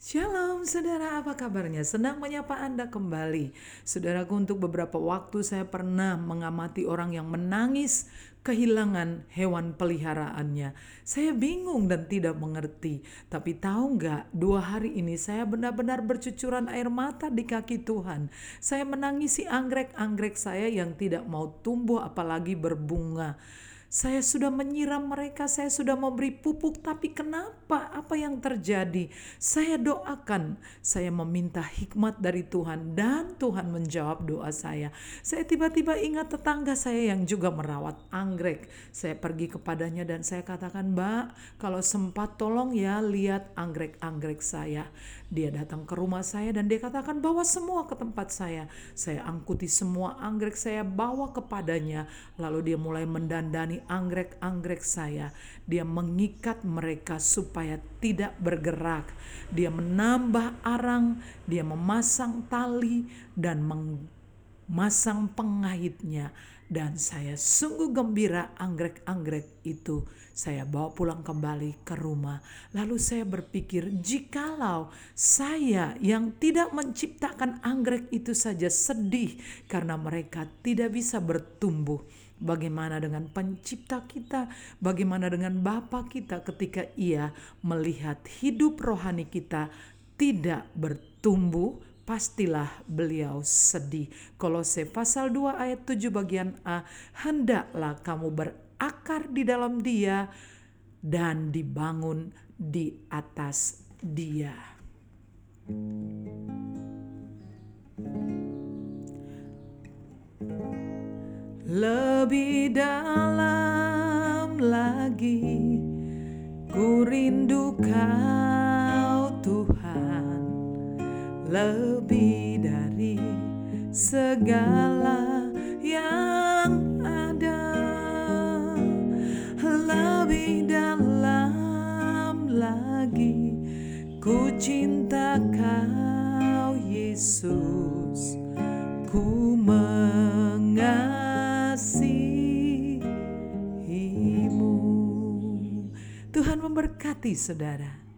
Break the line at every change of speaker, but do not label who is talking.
Shalom saudara, apa kabarnya? Senang menyapa Anda kembali. Saudaraku, untuk beberapa waktu saya pernah mengamati orang yang menangis kehilangan hewan peliharaannya. Saya bingung dan tidak mengerti. Tapi tahu nggak, dua hari ini saya benar-benar bercucuran air mata di kaki Tuhan. Saya menangisi anggrek-anggrek saya yang tidak mau tumbuh apalagi berbunga. Saya sudah menyiram mereka, saya sudah memberi pupuk, tapi kenapa? Apa yang terjadi? Saya doakan, saya meminta hikmat dari Tuhan, dan Tuhan menjawab doa saya. Saya tiba-tiba ingat tetangga saya yang juga merawat anggrek. Saya pergi kepadanya dan saya katakan, "Mbak, kalau sempat tolong ya lihat anggrek-anggrek saya." Dia datang ke rumah saya dan dia katakan, "Bawa semua ke tempat saya." Saya angkuti semua anggrek saya bawa kepadanya, lalu dia mulai mendandani anggrek-anggrek saya. Dia mengikat mereka supaya tidak bergerak. Dia menambah arang, dia memasang tali dan memasang pengahitnya. Dan saya sungguh gembira anggrek-anggrek itu saya bawa pulang kembali ke rumah. Lalu saya berpikir, jikalau saya yang tidak menciptakan anggrek itu saja sedih karena mereka tidak bisa bertumbuh Bagaimana dengan pencipta kita? Bagaimana dengan Bapa kita ketika ia melihat hidup rohani kita tidak bertumbuh? Pastilah beliau sedih. Kolose pasal 2 ayat 7 bagian A. Hendaklah kamu berakar di dalam dia dan dibangun di atas dia. Lebih dalam lagi ku rindu kau Tuhan Lebih dari segala yang ada. Lebih dalam lagi ku cinta kau Yesus. Ku mengasihimu. Tuhan memberkati saudara.